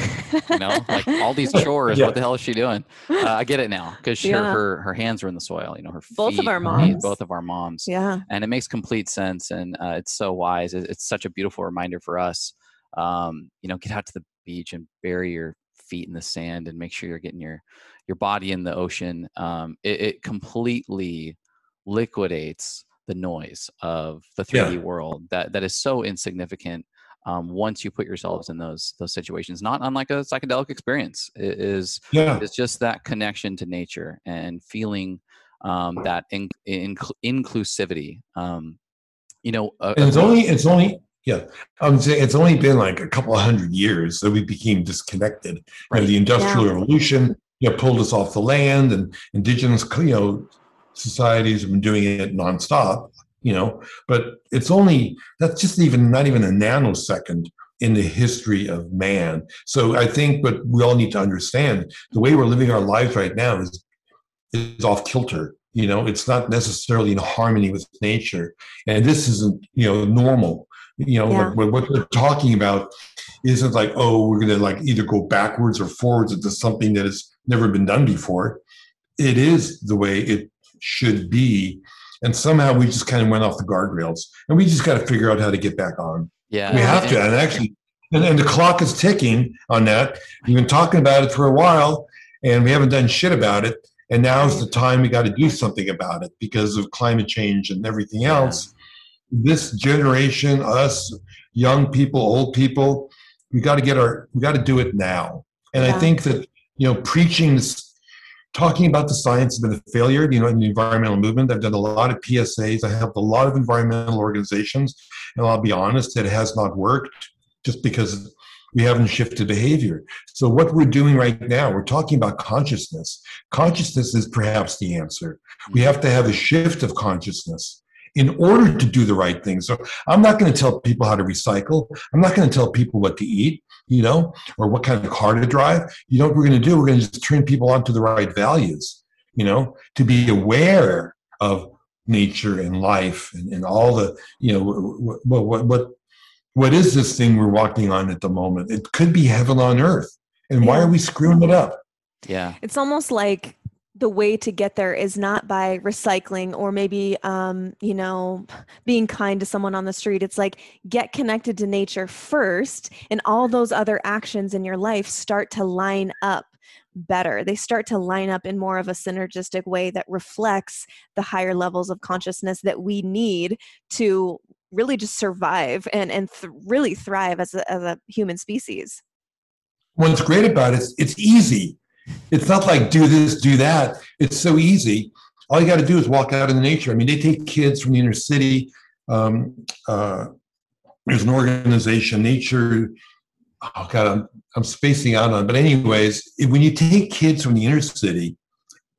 You know, like all these chores. Yeah. What the hell is she doing? Uh, I get it now because Yeah. her, her her hands are in the soil. You know, her feet, Both of our her knees, moms. both of our moms, Yeah. and it makes complete sense. And uh, it's so wise. It- It's such a beautiful reminder for us. Um, you know, get out to the beach and bury your feet in the sand and make sure you're getting your your body in the ocean. Um, it, it completely liquidates the noise of the 3D Yeah. world that that is so insignificant um, once you put yourselves in those those situations. Not unlike a psychedelic experience. It is Yeah. it's just that connection to nature and feeling um, that in, in, inclusivity. Um, you know, a- And it's a- only it's only yeah. I'm saying it's only been like a couple of hundred years that we became disconnected. You know, Right. the Industrial Yeah. Revolution, you know, pulled us off the land, and indigenous, you know, societies have been doing it nonstop. You know, but it's only that's just even not even a nanosecond in the history of man. So I think but we all need to understand the way we're living our lives right now is is off kilter. You know, it's not necessarily in harmony with nature, and this isn't you know normal. You know, Yeah. what, what we're talking about isn't like oh we're going to like either go backwards or forwards into something that has never been done before. It is the way it should be. And somehow we just kind of went off the guardrails and we just got to figure out how to get back on. Yeah. We have to. And actually, and, and the clock is ticking on that. We've been talking about it for a while and we haven't done shit about it. And now's the time we got to do something about it because of climate change and everything else. This generation, us young people, old people, we got to get our, we got to do it now. And Yeah. I think that, you know, preaching this, talking about the science has been a failure, you know, in the environmental movement. I've done a lot of PSAs. I helped a lot of environmental organizations. And I'll be honest, it has not worked just because we haven't shifted behavior. So what we're doing right now, we're talking about consciousness. Consciousness is perhaps the answer. We have to have a shift of consciousness in order to do the right thing. So I'm not going to tell people how to recycle. I'm not going to tell people what to eat, you know, or what kind of car to drive. You know what we're going to do? We're going to just turn people onto the right values, you know, to be aware of nature and life and, and all the, you know, what, what, what, what is this thing we're walking on at the moment? It could be heaven on earth. And why are we screwing it up? Yeah. It's almost like the way to get there is not by recycling or maybe um, you know being kind to someone on the street. It's like get connected to nature first and all those other actions in your life start to line up better. They start to line up in more of a synergistic way that reflects the higher levels of consciousness that we need to really just survive and and th- really thrive as a, as a human species. What's great about it is it's easy. It's not like do this, do that. It's so easy. All you got to do is walk out in the nature. I mean, they take kids from the inner city. Um, uh, there's an organization, Nature. Oh God, I'm, I'm spacing out on. But anyways, if- when you take kids from the inner city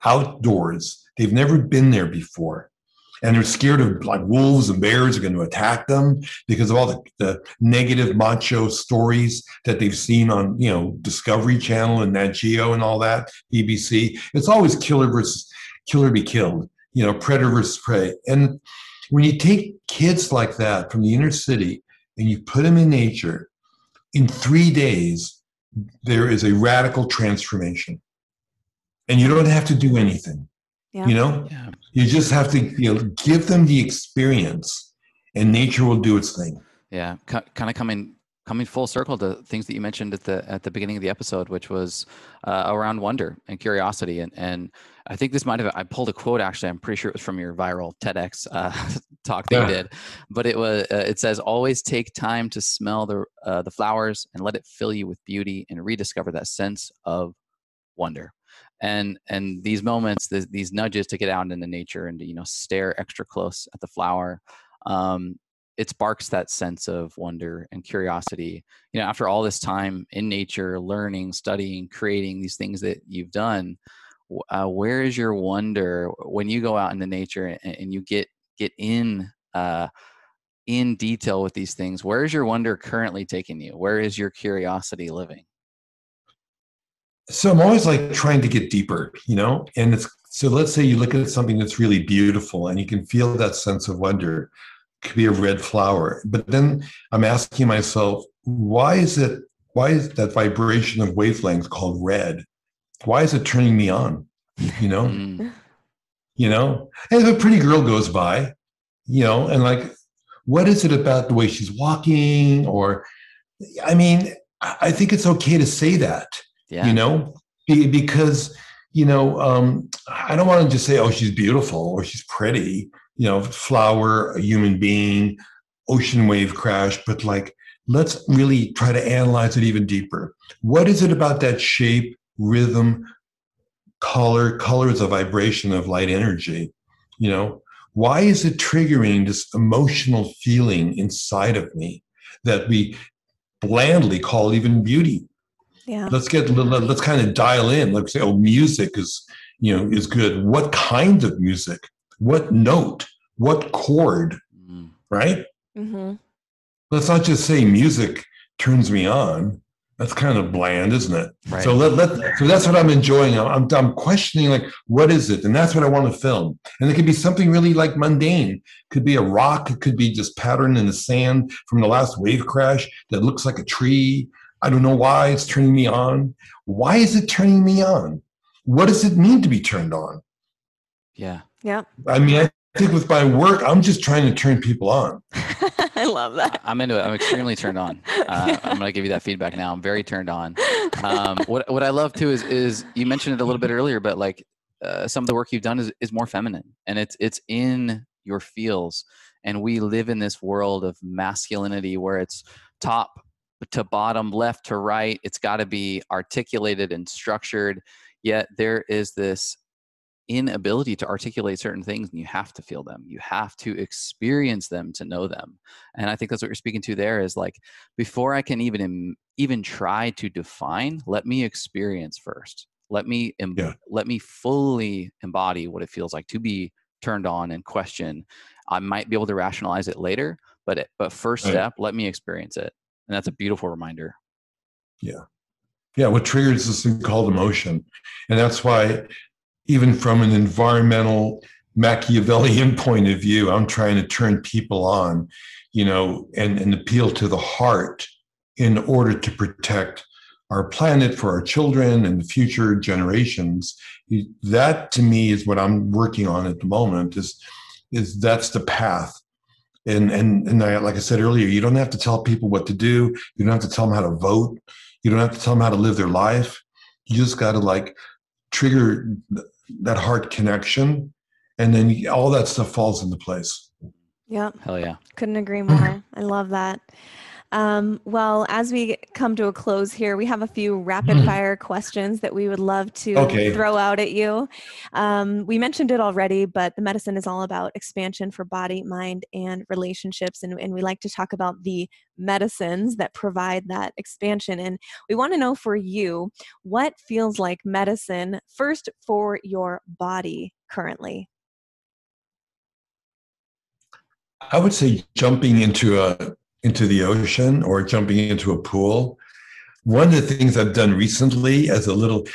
outdoors, they've never been there before, and they're scared of like wolves and bears are going to attack them because of all the, the negative macho stories that they've seen on you know Discovery Channel and Nat Geo and all that BBC. It's always killer versus killer be killed, you know, predator versus prey. And when you take kids like that from the inner city and you put them in nature, in three days there is a radical transformation, and you don't have to do anything. Yeah. You know, Yeah. You just have to you know give them the experience, and nature will do its thing. Yeah, kind of coming coming full circle to things that you mentioned at the at the beginning of the episode, which was uh, around wonder and curiosity, and and I think this might have I pulled a quote actually. I'm pretty sure it was from your viral TEDx uh, talk that Yeah. you did, but it was uh, it says always take time to smell the uh, the flowers and let it fill you with beauty and rediscover that sense of wonder. And and these moments, th- these nudges to get out into nature and to you know stare extra close at the flower. Um, it sparks that sense of wonder and curiosity. You know after all this time in nature learning studying creating these things that you've done uh, where is your wonder when you go out into nature and, and you get get in uh, in detail with these things? Where is your wonder currently taking you? Where is your curiosity living So I'm always like trying to get deeper, you know? And it's so let's say you look at something that's really beautiful and you can feel that sense of wonder. It could be a red flower. But then I'm asking myself, why is it why is that vibration of wavelength called red? Why is it turning me on? You know? Mm, you know? And if a pretty girl goes by, you know, and like, what is it about the way she's walking? Or I mean, I I think it's okay to say that yeah. you know Be- because you know um, i don't want to just say oh she's beautiful or she's pretty you know flower a human being ocean wave crash but like let's really try to analyze it even deeper. What is it about that shape rhythm color color is a vibration of light energy you know? Why is it triggering this emotional feeling inside of me that we blandly call even beauty yeah. Let's get let- let's kind of dial in let's say oh music is you know is good. What kind of music? What note? What chord? Mm, right? Hmm let's not just say music turns me on. That's kind of bland isn't it? Right. So let, let so that's what i'm enjoying. I'm, I'm i'm questioning like what is it? And that's what i want to film. And it could be something really like mundane. Could be a rock. It could be just pattern in the sand from the last wave crash that looks like a tree i don't know why it's turning me on why is it turning me on what does it mean to be turned on yeah Yeah. I mean, I think with my work, I'm just trying to turn people on. I love that. I'm into it. I'm extremely turned on. Uh, I'm going to give you that feedback now. I'm very turned on. Um, what what I love too is is you mentioned it a little bit earlier, but like uh, some of the work you've done is is more feminine, and it's it's in your feels. And we live in this world of masculinity where it's top to bottom, left to right. It's got to be articulated and structured. Yet there is this inability to articulate certain things and you have to feel them you have to experience them to know them and i think that's what you're speaking to there is like before i can even even try to define let me experience first let me em- Yeah. let me fully embody what it feels like to be turned on and question i might be able to rationalize it later but it, but first Right. step let me experience it and that's a beautiful reminder Yeah, Yeah. what triggers this thing called emotion. And that's why, even from an environmental Machiavellian point of view, I'm trying to turn people on, you know, and, and appeal to the heart in order to protect our planet for our children and future generations. That to me is what I'm working on at the moment is, is that's the path. And, and, and I, like I said earlier, you don't have to tell people what to do. You don't have to tell them how to vote. You don't have to tell them how to live their life. You just got to like trigger th- that heart connection, and then all that stuff falls into place. Yeah. hell yeah Couldn't agree more. I love that. Um, well, as we come to a close here, we have a few rapid fire questions that we would love to Okay. throw out at you. Um, we mentioned it already, but the medicine is all about expansion for body, mind, and relationships. And, and we like to talk about the medicines that provide that expansion. And we want to know for you what feels like medicine first for your body currently. I would say jumping into a into the ocean or jumping into a pool. One of the things I've done recently as a little,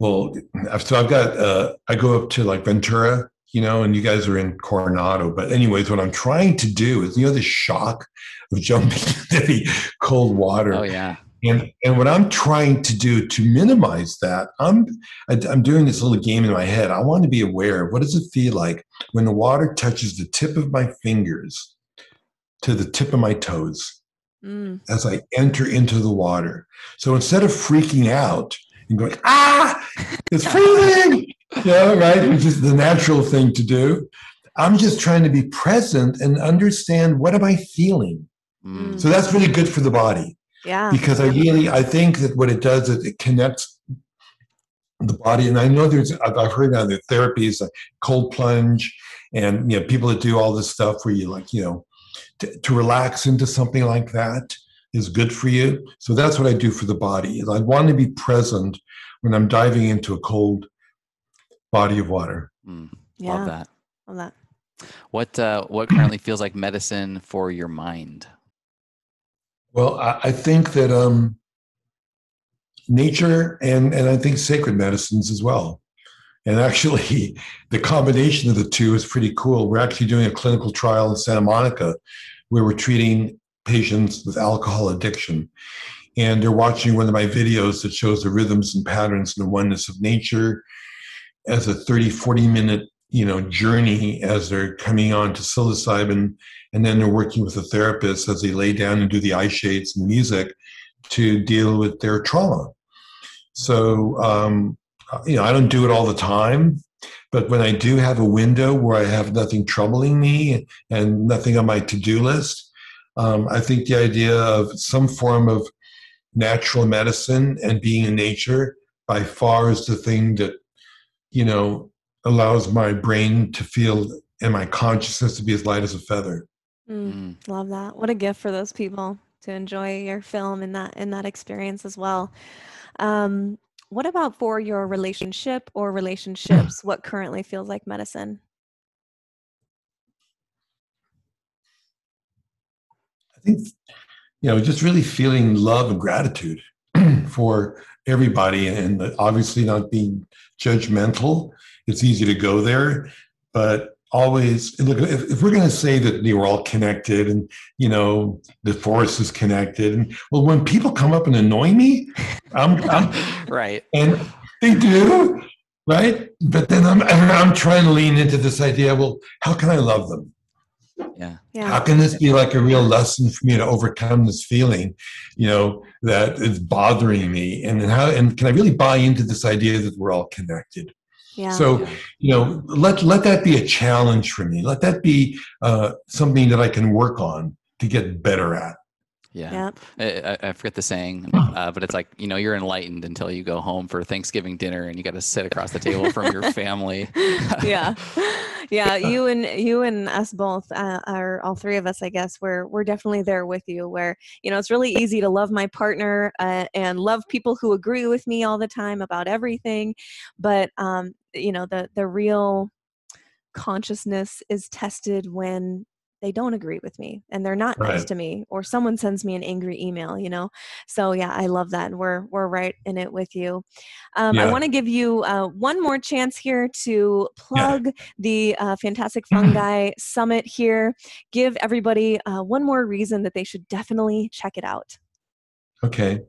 well, so I've got uh, I go up to like Ventura, you know, and you guys are in Coronado. But anyways, what I'm trying to do is, you know, the shock of jumping into the cold water. oh yeah And and what I'm trying to do to minimize that, I'm I, I'm doing this little game in my head. I want to be aware of what does it feel like when the water touches the tip of my fingers to the tip of my toes Mm, as I enter into the water. So instead of freaking out and going ah, it's freezing, yeah, right, which is the natural thing to do. I'm just trying to be present and understand what am I feeling. Mm. So that's really good for the body yeah. because I really I think that what it does is it connects the body, and I know there's I've I've heard now there therapies like cold plunge, and you know people that do all this stuff where you like you know to, to relax into something like that is good for you. So that's what I do for the body. I want to be present when I'm diving into a cold body of water. Mm. yeah. love that Love that. what uh, what currently feels like medicine for your mind Well, I, I think that um, nature and and I think sacred medicines as well. And actually, the combination of the two is pretty cool. We're actually doing a clinical trial in Santa Monica where we're treating patients with alcohol addiction. And they're watching one of my videos that shows the rhythms and patterns and the oneness of nature as a 30, 40 minute you know journey as they're coming on to psilocybin and then they're working with a therapist as they lay down and do the eye shades and music to deal with their trauma so um, you know i don't do it all the time but when i do have a window where i have nothing troubling me and nothing on my to-do list um, i think the idea of some form of natural medicine and being in nature by far is the thing that you know allows my brain to feel and my consciousness to be as light as a feather Mm. Mm. Love that. What a gift for those people to enjoy your film and that and that experience as well. Um, what about for your relationship or relationships? What currently feels like medicine? I think, you know, just really feeling love and gratitude for everybody and obviously not being judgmental. It's easy to go there, but always look if, if we're going to say that they were all connected and you know the forest is connected and well when people come up and annoy me i'm, I'm right and they do right? But then I'm I'm trying to lean into this idea. Well, how can I love them? Yeah. Yeah. How can this be like a real lesson for me to overcome this feeling, you know, that is bothering me? And how and can I really buy into this idea that we're all connected? Yeah. So, you know, let let that be a challenge for me. Let that be uh, something that I can work on to get better at. Yeah. Yep. I, I- I forget the saying, uh, but it's like, you know, you're enlightened until you go home for Thanksgiving dinner and you got to sit across the table from your family. yeah yeah you and you and us both uh, are all three of us i guess we're we're definitely there with you where you know it's really easy to love my partner uh, and love people who agree with me all the time about everything but um you know the the real consciousness is tested when they don't agree with me and they're not nice to me or someone sends me an angry email you know? So yeah i love that and we're we're right in it with you. Um, i want to give you uh, one more chance here to plug the uh, fantastic fungi summit here. Give everybody uh, one more reason that they should definitely check it out. Okay.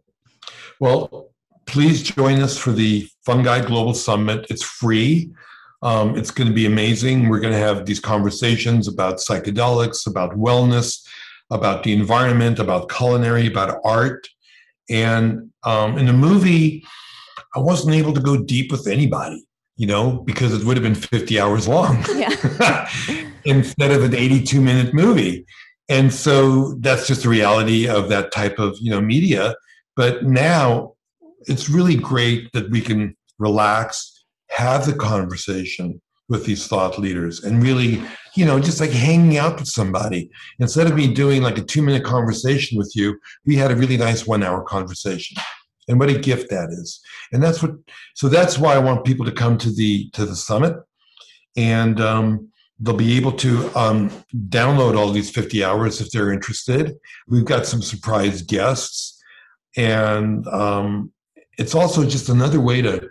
Well, please join us for the Fungi Global Summit. It's free. Um, it's going to be amazing. We're going to have these conversations about psychedelics, about wellness, about the environment, about culinary, about art. And um, in the movie, I wasn't able to go deep with anybody, you know, because it would have been 50 hours long yeah instead of an 82 minute movie. And so that's just the reality of that type of, you know, media. But now it's really great that we can relax, have the conversation with these thought leaders and really, you know, just like hanging out with somebody. Instead of me doing like a two minute conversation with you, we had a really nice one hour conversation. And what a gift that is. And that's what, so that's why I want people to come to the, to the summit. And, um, they'll be able to um, download all these 50 hours if they're interested. We've got some surprise guests. And um, it's also just another way to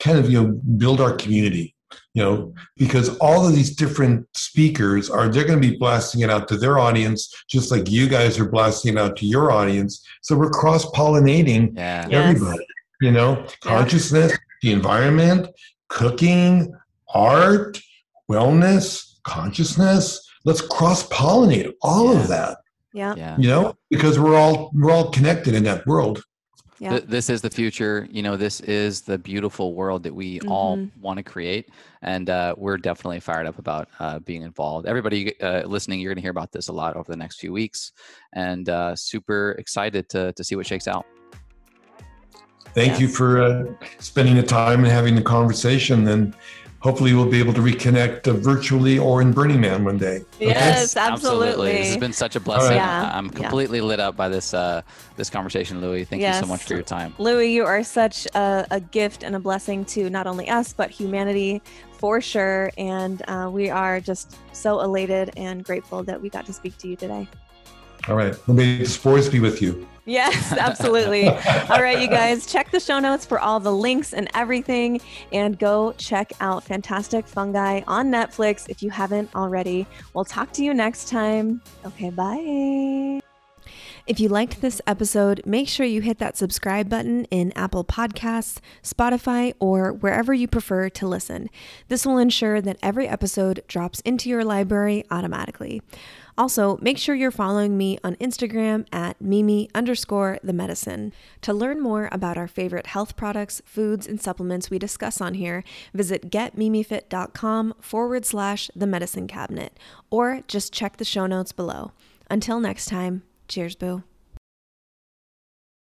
kind of, you know, build our community, you know, because all of these different speakers are, they're going to be blasting it out to their audience, just like you guys are blasting it out to your audience. So we're cross pollinating Yeah. Yeah. Yes. everybody, you know, consciousness, the environment, cooking, art, wellness, consciousness. Let's cross pollinate all Yeah. of that, yeah Yeah. you know, because we're all we're all connected in that world. Yeah Th- this is the future. You know, this is the beautiful world that we all Mhm. want to create, and uh, we're definitely fired up about uh, being involved. Everybody uh, listening, you're going to hear about this a lot over the next few weeks, and uh, super excited to to see what shakes out. Thank you for uh, spending the time and having the conversation. And hopefully, we'll be able to reconnect uh, virtually or in Burning Man one day. Okay? yes absolutely, This has been such a blessing. Yeah. I- I'm Yeah. completely lit up by this uh, this conversation, Louie. Thank you so much for your time. Louie, you are such a, a gift and a blessing to not only us, but humanity for sure. And uh, we are just so elated and grateful that we got to speak to you today. All right. Well, may the spores be with you. Yes, absolutely. all right, you guys, check the show notes for all the links and everything. And go check out Fantastic Fungi on Netflix if you haven't already. We'll talk to you next time. Okay, bye. If you liked this episode, make sure you hit that subscribe button in Apple Podcasts, Spotify, or wherever you prefer to listen. This will ensure that every episode drops into your library automatically. Also, make sure you're following me on Instagram at Mimi underscore the medicine. To learn more about our favorite health products, foods, and supplements we discuss on here, visit getmimifit.com forward slash the medicine cabinet, or just check the show notes below. Until next time, cheers, boo.